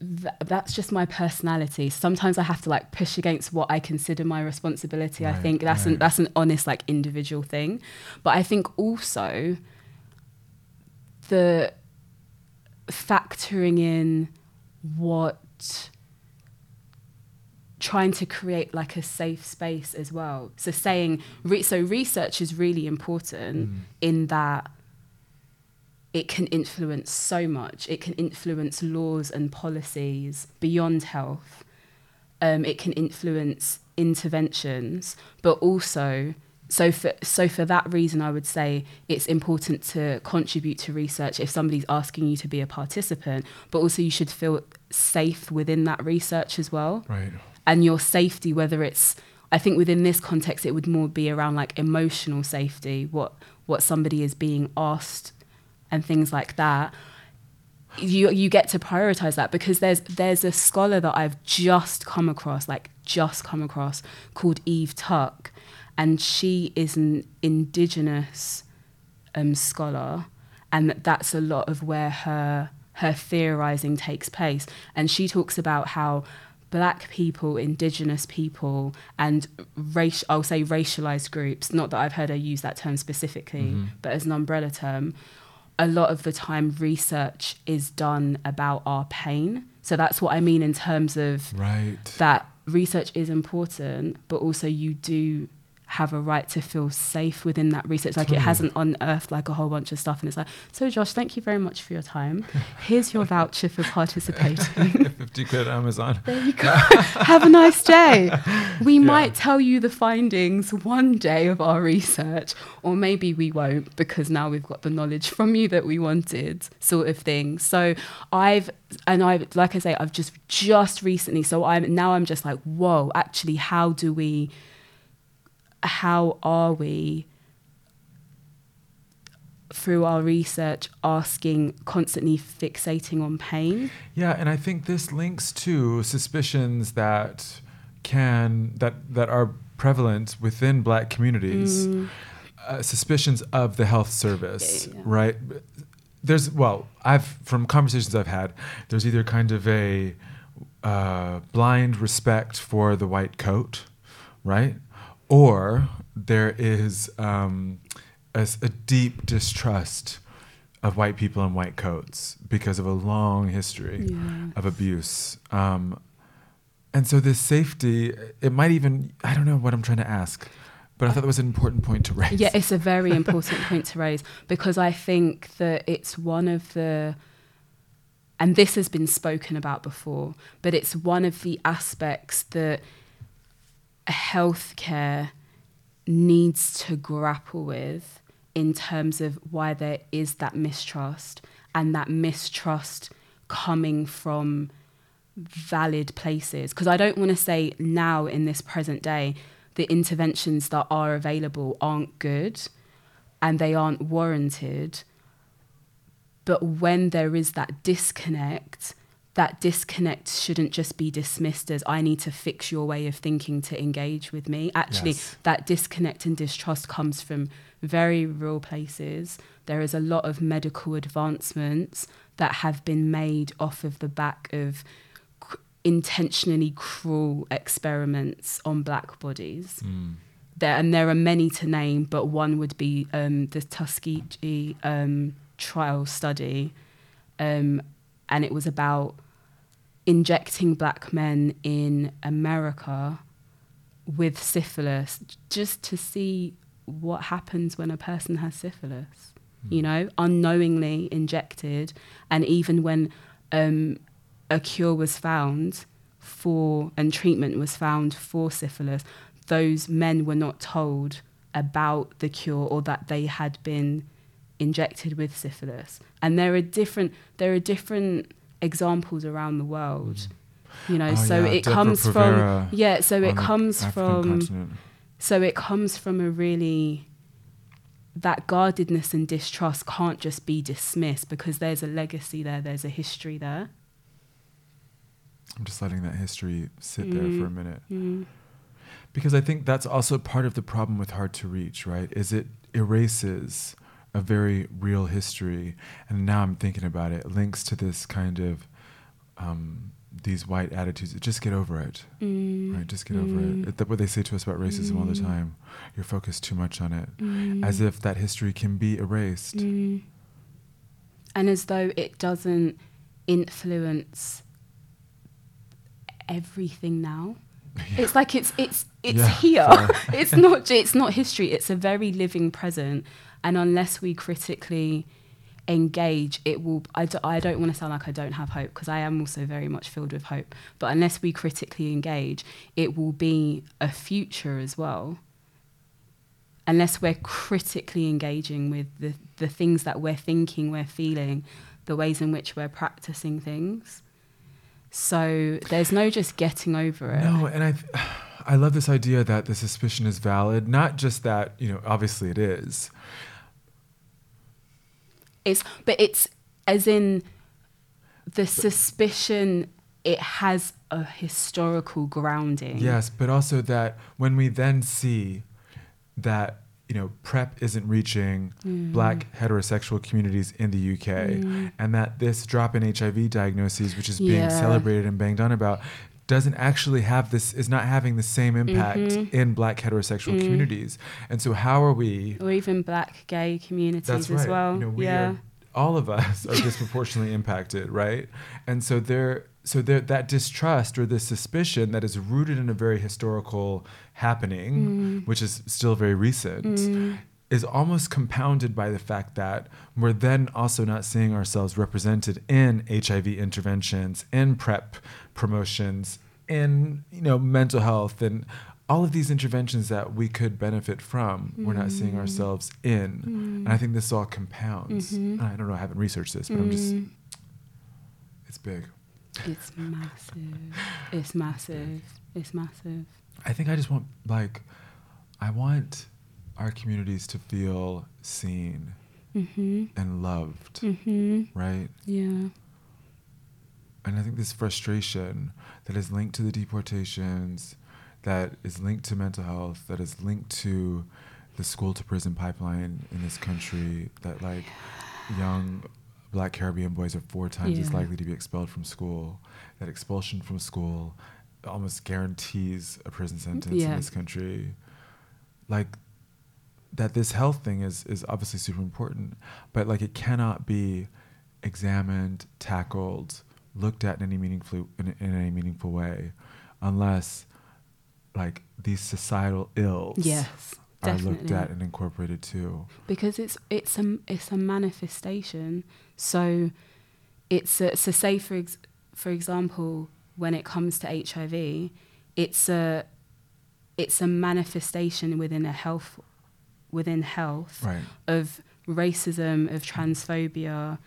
Th- that's just my personality. Sometimes I have to like push against what I consider my responsibility. I think that's an that's an honest like individual thing, but I think also the factoring in what trying to create like a safe space as well. So saying re- so research is really important in that it can influence so much. It can influence laws and policies beyond health. Um, it can influence interventions, but also so for so for that reason, I would say it's important to contribute to research if somebody's asking you to be a participant, but also you should feel safe within that research as well Right. And your safety whether it's i think within this context it would more be around like emotional safety what what somebody is being asked and things like that. You you get to prioritize that because there's there's a scholar that I've just come across like just come across called Eve Tuck and she is an indigenous um, scholar and that that's a lot of where her her theorizing takes place. And she talks about how black people indigenous people and race I'll say racialized groups not that I've heard her use that term specifically mm-hmm. but as an umbrella term a lot of the time research is done about our pain so that's what I mean in terms of Right. that research is important, but also you do have a right to feel safe within that research. Like it hasn't unearthed like a whole bunch of stuff, and it's like, so Josh, thank you very much for your time. Here's your voucher for participating. 50 quid Amazon. there you go. have a nice day. We might tell you the findings one day of our research, or maybe we won't because now we've got the knowledge from you that we wanted, sort of thing. So I've and I like I say, I've just just recently. So I'm now I'm just like, whoa, actually, how do we? How are we? Through our research, asking constantly fixating on pain. Yeah, and I think this links to suspicions that can that that are prevalent within black communities. Uh, suspicions of the health service, Mm. Yeah, yeah. right? There's well, I've from conversations I've had, there's either kind of a uh, blind respect for the white coat, right? Or there is um, a, a deep distrust of white people in white coats because of a long history of abuse. Um, and so this safety, it might even, I don't know what I'm trying to ask, but I thought that was an important point to raise. Yeah, it's a very important point to raise because I think that it's one of the, and this has been spoken about before, but it's one of the aspects that healthcare needs to grapple with in terms of why there is that mistrust and that mistrust coming from valid places. Because I don't want to say now in this present day the interventions that are available aren't good and they aren't warranted but when there is that disconnect that disconnect shouldn't just be dismissed as I need to fix your way of thinking to engage with me. Actually, Yes. that disconnect and distrust comes from very real places. There is a lot of medical advancements that have been made off of the back of c- intentionally cruel experiments on black bodies. There and there are many to name, but one would be um, the Tuskegee um, trial study, um, and it was about injecting black men in America with syphilis just to see what happens when a person has syphilis. You know, unknowingly injected, and even when um, a cure was found for and treatment was found for syphilis, those men were not told about the cure or that they had been injected with syphilis. And there are different there are different examples around the world. You know, Oh, so yeah, it Depo comes Provera from yeah, so it comes African from continent. so it comes from a really that guardedness and distrust can't just be dismissed because there's a legacy there, there's a history there. I'm just letting that history sit there Mm. for a minute. Because I think that's also part of the problem with hard to reach, right? Is it erases a very real history. And now I'm thinking about it, it links to this kind of um, these white attitudes. Just get over it. Mm. Right, just get over it. it. That's what they say to us about racism all the time. You're focused too much on it, Mm. as if that history can be erased. And as though it doesn't influence everything now. It's like it's it's it's Yeah, here. it's not it's not history. It's a very living present, and unless we critically engage, it will. I, d- I don't want to sound like I don't have hope because I am also very much filled with hope. But unless we critically engage, it will be a future as well. Unless we're critically engaging with the the things that we're thinking, we're feeling, the ways in which we're practicing things. So there's no just getting over it. No, and I, th- I love this idea that the suspicion is valid. Not just that, you know, obviously it is. It's but it's as in the suspicion it has a historical grounding. Yes, but also that when we then see that you know PrEP isn't reaching Mm. Black heterosexual communities in the UK, and that this drop in HIV diagnoses, which is being Yeah. celebrated and banged on about, doesn't actually have this is not having the same impact Mm-hmm. in Black heterosexual communities. And so, how are we? Or even black gay communities That's as well. You know, we yeah. are, all of us are disproportionately impacted, right? And so there so there, that distrust or this suspicion that is rooted in a very historical happening, mm. which is still very recent, mm. is almost compounded by the fact that we're then also not seeing ourselves represented in HIV interventions, in PrEP promotions, in you know mental health and all of these interventions that we could benefit from, we're not seeing mm. ourselves in. And I think this all compounds. And I don't know, I haven't researched this, but I'm just, it's big. It's massive. It's massive. It's massive. I think I just want, like, I want our communities to feel seen mm-hmm. and loved, mm-hmm. right? Yeah. And I think this frustration that is linked to the deportations, that is linked to mental health, that is linked to the school to prison pipeline in this country, that like young black Caribbean boys are four times as likely to be expelled from school, that expulsion from school almost guarantees a prison sentence in this country. Like that this health thing is is obviously super important, but like it cannot be examined, tackled, looked at in any meaningful in, in any meaningful way, unless like these societal ills Yes. Are looked at and incorporated too. because it's it's a it's a manifestation. So it's a, so say for ex, for example when it comes to HIV, it's a it's a manifestation within a health within health Right. of racism, of transphobia,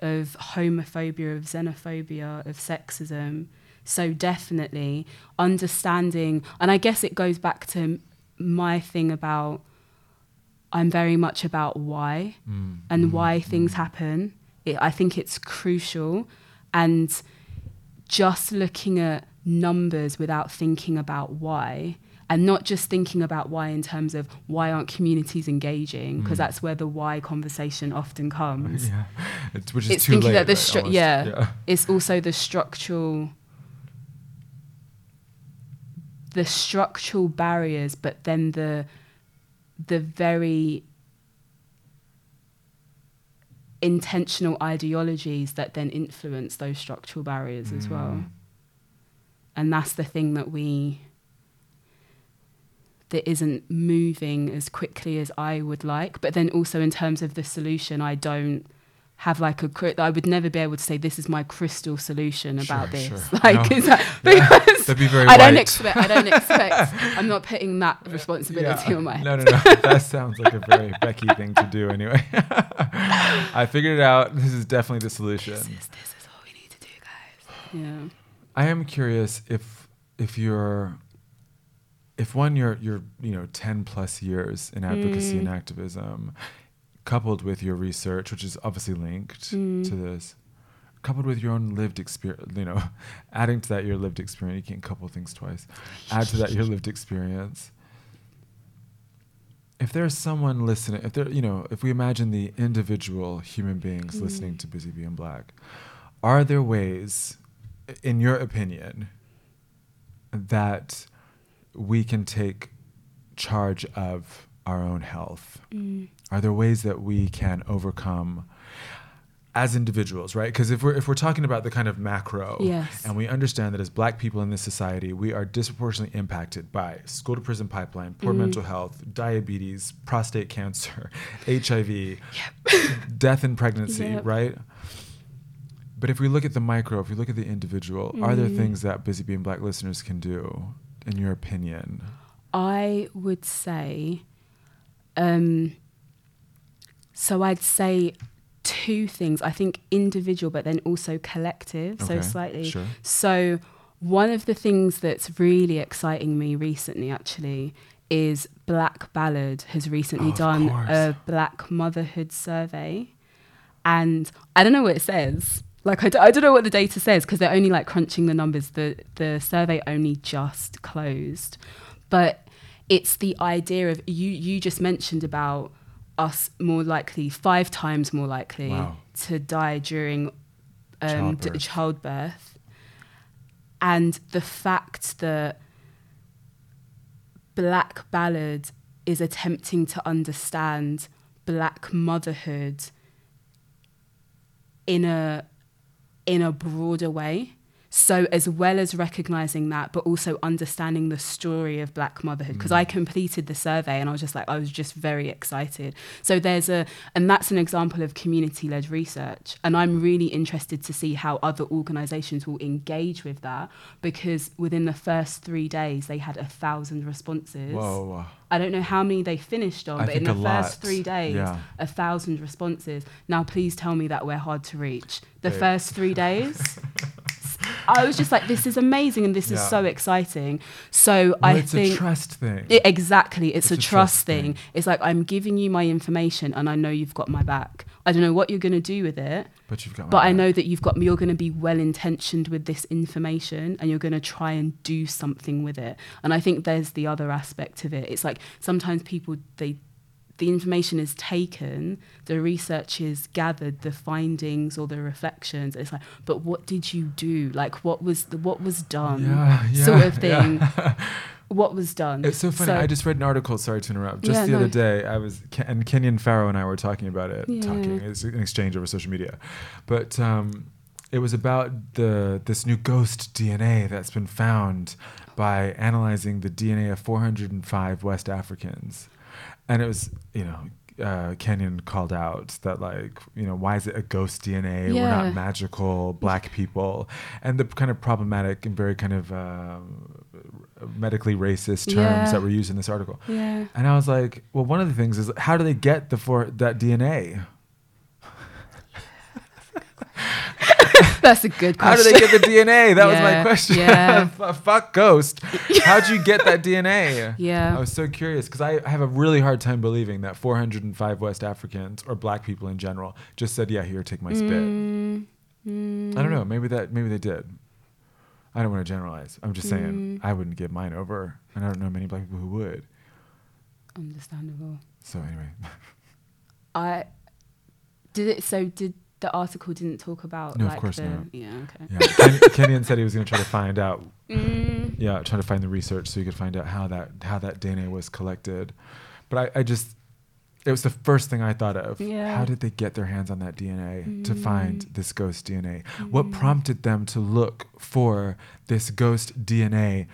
of homophobia, of xenophobia, of sexism. So definitely understanding, and I guess it goes back to my thing about I'm very much about why Mm. and mm. why mm. things happen. It, I think it's crucial, and just looking at numbers without thinking about why, and not just thinking about why in terms of why aren't communities engaging, because mm. that's where the why conversation often comes Yeah, it's, which is it's thinking late. that the right, stru- almost. yeah, it's also the structural the structural barriers but then the the very intentional ideologies that then influence those structural barriers as well mm. and that's the thing that we that isn't moving as quickly as I would like. But then also in terms of the solution, I don't have like a I would never be able to say this is my crystal solution about Sure, this. sure. Like No. is that, Yeah. because very I don't expect I don't expect I'm not putting that responsibility on my Head. No, no, no. that sounds like a very Becky thing to do anyway. I figured it out. This is definitely the solution. this is this is what we need to do, guys. Yeah. I am curious if if you're if one you're you're you know 10 plus years in advocacy Mm. and activism coupled with your research which is obviously linked Mm. to this coupled with your own lived experience you know adding to that your lived experience you can't couple things twice add to that your lived experience. If there's someone listening if there you know if we imagine the individual human beings listening to busy being black are there ways in your opinion that we can take charge of our own health are there ways that we can overcome as individuals right? Because if we're if we're talking about the kind of macro Yes. and we understand that as black people in this society we are disproportionately impacted by school to prison pipeline poor mental health diabetes prostate cancer hiv death in pregnancy Yep. right? But if we look at the micro if we look at the individual are there things that busy being black listeners can do in your opinion? I would say, um, so I'd say two things. I think individual, but then also collective. So slightly. sure. So one of the things that's really exciting me recently, actually, is Black Ballad has recently Oh, done course. a Black motherhood survey, and I don't know what it says. Like I, d- I don't know what the data says because they're only like crunching the numbers. The the survey only just closed, but it's the idea of you. You just mentioned about us more likely, five times more likely Wow. to die during um, d- Childbirth. childbirth, and the fact that Black Ballad is attempting to understand Black motherhood in a in a broader way. So as well as recognizing that but also understanding the story of black motherhood because i mm. completed the survey and i was just like i was just very excited so there's a and that's an example of community led research and i'm really interested to see how other organizations will engage with that because within the first 3 days they had a thousand responses Whoa. I don't know how many they finished on, I but in the a lot. first three days, Yeah. a thousand responses. Now, please tell me that we're hard to reach. The first three days, I was just like, this is amazing and this is so exciting. So Well, I it's think a trust thing. I- exactly, it's, It's a, a trust trust thing. thing. It's like I'm giving you my information and I know you've got my back. I don't know what you're going to do with it, but you've got my but I back. know that you've got you're going to be well intentioned with this information and you're going to try and do something with it. And I think there's the other aspect of it. It's like sometimes people they the information is taken, the research is gathered, the findings or the reflections. It's like, but what did you do? Like, what was the what was done? Yeah, sort of thing. what was done? It's so funny. I just read an article. Sorry to interrupt. Just Yeah, the no. other day, I was and Kenyon Farrow and I were talking about it. Yeah. Talking. It's an exchange over social media, but um, it was about the this new ghost DNA that's been found by analyzing the DNA of 405 West Africans, and it was you know. Uh, Kenyon called out that like you know why is it a ghost DNA? We're not magical black people, and the kind of problematic and very kind of um, medically racist terms Yeah. that were used in this article. Yeah. And I was like, well, one of the things is how do they get the for that DNA? That's a good question. How do they get the DNA? That was my question. yeah. Fuck ghost. How'd you get that DNA? Yeah. I was so curious because I I have a really hard time believing that 405 West Africans or black people in general just said, yeah, here, take my spit. Mm, I don't know. Maybe that maybe they did. I don't want to generalize. I'm just Mm. saying I wouldn't give mine over, and I don't know many black people who would. Understandable. So anyway, I did it. So did the article didn't talk about No, of course the not. yeah okay yeah. Ken, Kenyon said he was going to try to find out mm, yeah, trying to find the research so you could find out how that how that DNA was collected. But I, I just it was the first thing I thought of. Yeah. How did they get their hands on that DNA to find this ghost DNA? Mm. What prompted them to look for this ghost DNA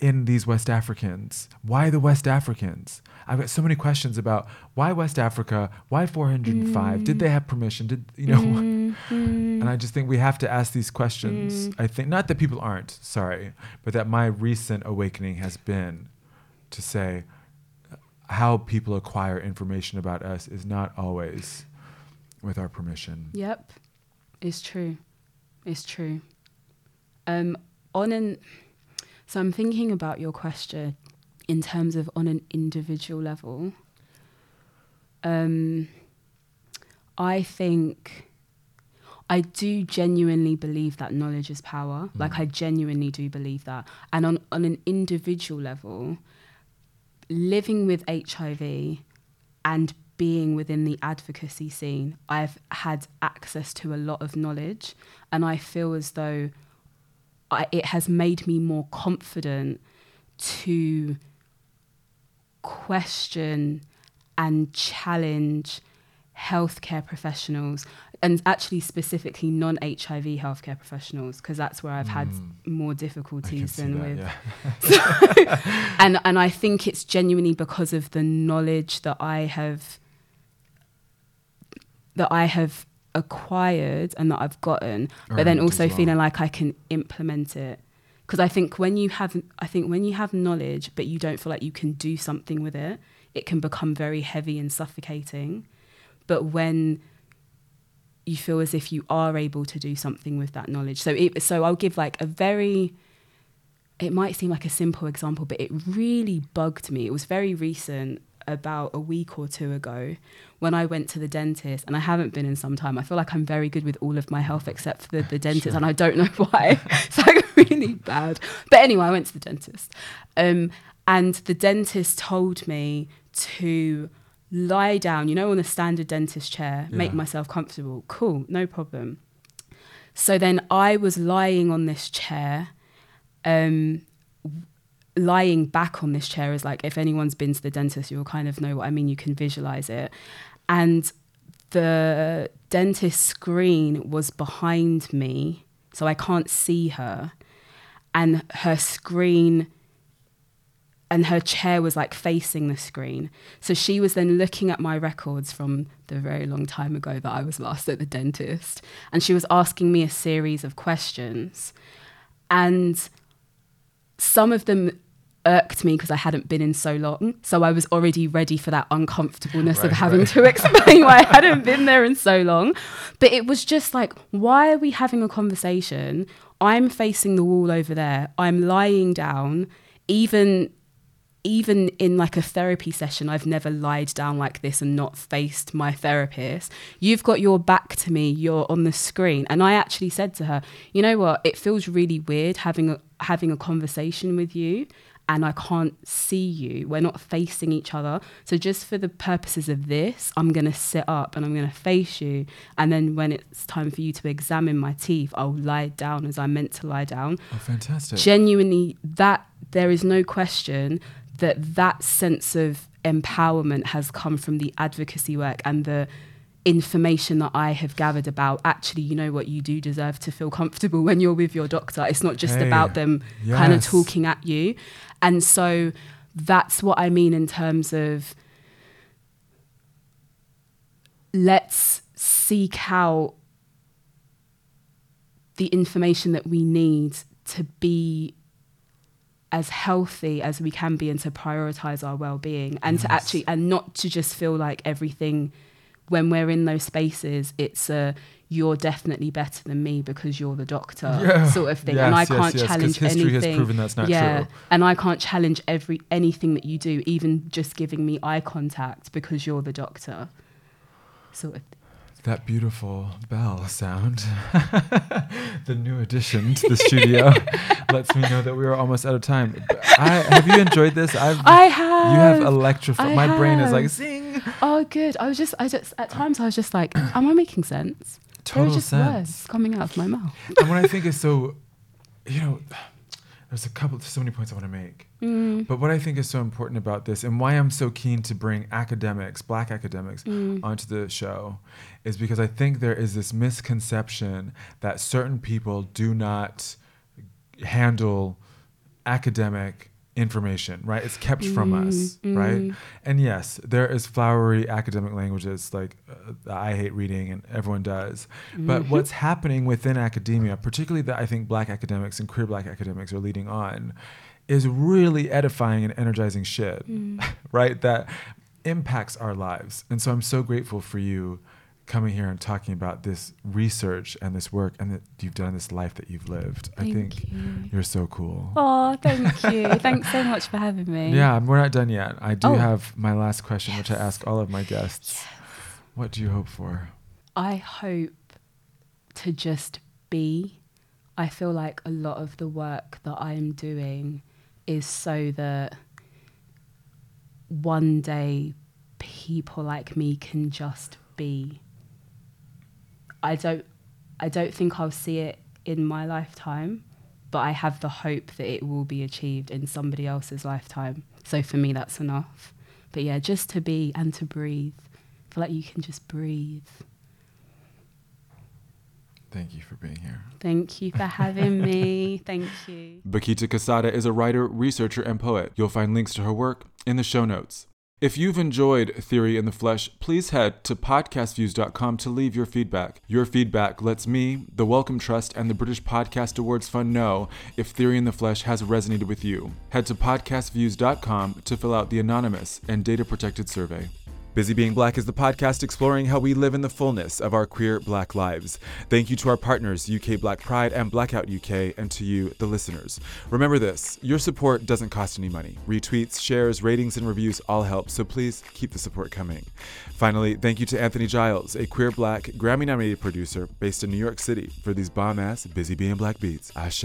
in these West Africans? Why the West Africans? I've got so many questions about why West Africa, why 405? Did they have permission? Did you know? Mm-hmm. And I just think we have to ask these questions. Mm. I think not that people aren't sorry, but that my recent awakening has been to say uh, how people acquire information about us is not always with our permission. yep it's true it's true um on an so i'm thinking about your question in terms of on an individual level um i think I do genuinely believe that knowledge is power. Like I genuinely do believe that. And on, on an individual level, living with HIV and being within the advocacy scene, I've had access to a lot of knowledge, and I feel as though I, it has made me more confident to question and challenge healthcare professionals and actually specifically non-HIV healthcare professionals because that's where I've had more difficulties than that, with yeah. and and I think it's genuinely because of the knowledge that I have that I have acquired and that I've gotten, but then also well. feeling like I can implement it. Because I think when you have, I think when you have knowledge, but you don't feel like you can do something with it, it can become very heavy and suffocating. But when you feel as if you are able to do something with that knowledge, so it, so I'll give like a very it might seem like a simple example, but it really bugged me. It was very recent, about a week or two ago, when I went to the dentist, and I haven't been in some time. I feel like I'm very good with all of my health except for the, the dentist, and I don't know why. it's like really bad. But anyway, I went to the dentist, um, and the dentist told me to lie down, you know, on a standard dentist chair, make myself comfortable. Cool, no problem. So then I was lying on this chair, um, lying back on this chair is like if anyone's been to the dentist, you'll kind of know what I mean. You can visualize it, and the dentist screen was behind me so I can't see her. And her screen and her chair was like facing the screen. So she was then looking at my records from the very long time ago that I was last at the dentist. And she was asking me a series of questions. And some of them irked me because I hadn't been in so long. So I was already ready for that uncomfortableness Right, of having right. to explain why I hadn't been there in so long. But it was just like, why are we having a conversation? I'm facing the wall over there. I'm lying down. Even even in like a therapy session, I've never lied down like this and not faced my therapist. You've got your back to me, you're on the screen. And I actually said to her, you know what, it feels really weird having a having a conversation with you and I can't see you. We're not facing each other. So just for the purposes of this, I'm gonna sit up and I'm gonna face you. And then when it's time for you to examine my teeth, I'll lie down as I'm meant to lie down Oh, fantastic. genuinely that there is no question that that sense of empowerment has come from the advocacy work and the information that I have gathered about actually you know what you do deserve to feel comfortable when you're with your doctor it's not just Hey, about them kind of talking at you and so that's what I mean in terms of let's seek out the information that we need to be as healthy as we can be and to prioritize our well-being and to actually and not to just feel like everything when we're in those spaces it's a you're definitely better than me because you're the doctor Yeah. sort of thing and i Yes, yes, can't yes, challenge history has anything proven that's not yeah true. and i can't challenge every anything that you do even just giving me eye contact because you're the doctor sort of That beautiful bell sound, the new addition to the studio, lets me know that we are almost out of time. I, have you enjoyed this? I've, I have. You have have. electrified. My brain is like have. sing. Oh, good. I was just, I just, at times I was just like, am I making sense? Total just sense. words coming out of my mouth. and what I think is so, you know, there's a couple, so many points I want to make. Mm. But what I think is so important about this, and why I'm so keen to bring academics, Black academics, Mm. onto the show, is because I think there is this misconception that certain people do not handle academic information, right? It's kept from Mm, us, right? And yes, there is flowery academic languages like uh, I hate reading and everyone does. But Mm-hmm. what's happening within academia, particularly that I think black academics and queer black academics are leading on, is really edifying and energizing shit, Mm. right? That impacts our lives. And so I'm so grateful for you coming here and talking about this research and this work and that you've done this life that you've lived. I think you. you're so cool. Oh, thank you. Thanks so much for having me. Yeah, we're not done yet. I do Oh. have my last question, which I ask all of my guests. Yes. What do you hope for? I hope to just be. I feel like a lot of the work that I am doing is so that one day people like me can just be. I don't I don't think I'll see it in my lifetime, but I have the hope that it will be achieved in somebody else's lifetime. So for me that's enough. But yeah, just to be and to breathe. I feel like you can just breathe. Thank you for being here. Thank you for having me. Thank you. Bakita Kasadha is a writer, researcher, and poet. You'll find links to her work in the show notes. If you've enjoyed Theory in the Flesh, please head to podcastviews.com to leave your feedback. Your feedback lets me, the Wellcome Trust, and the British Podcast Awards Fund know if Theory in the Flesh has resonated with you. Head to podcastviews.com to fill out the anonymous and data protected survey. Busy Being Black is the podcast exploring how we live in the fullness of our queer black lives. Thank you to our partners, UK Black Pride and Blackout UK, and to you, the listeners. Remember this your support doesn't cost any money. Retweets, shares, ratings, and reviews all help, so please keep the support coming. Finally, thank you to Anthony Giles, a queer black, Grammy nominated producer based in New York City, for these bomb ass Busy Being Black beats. Ashe.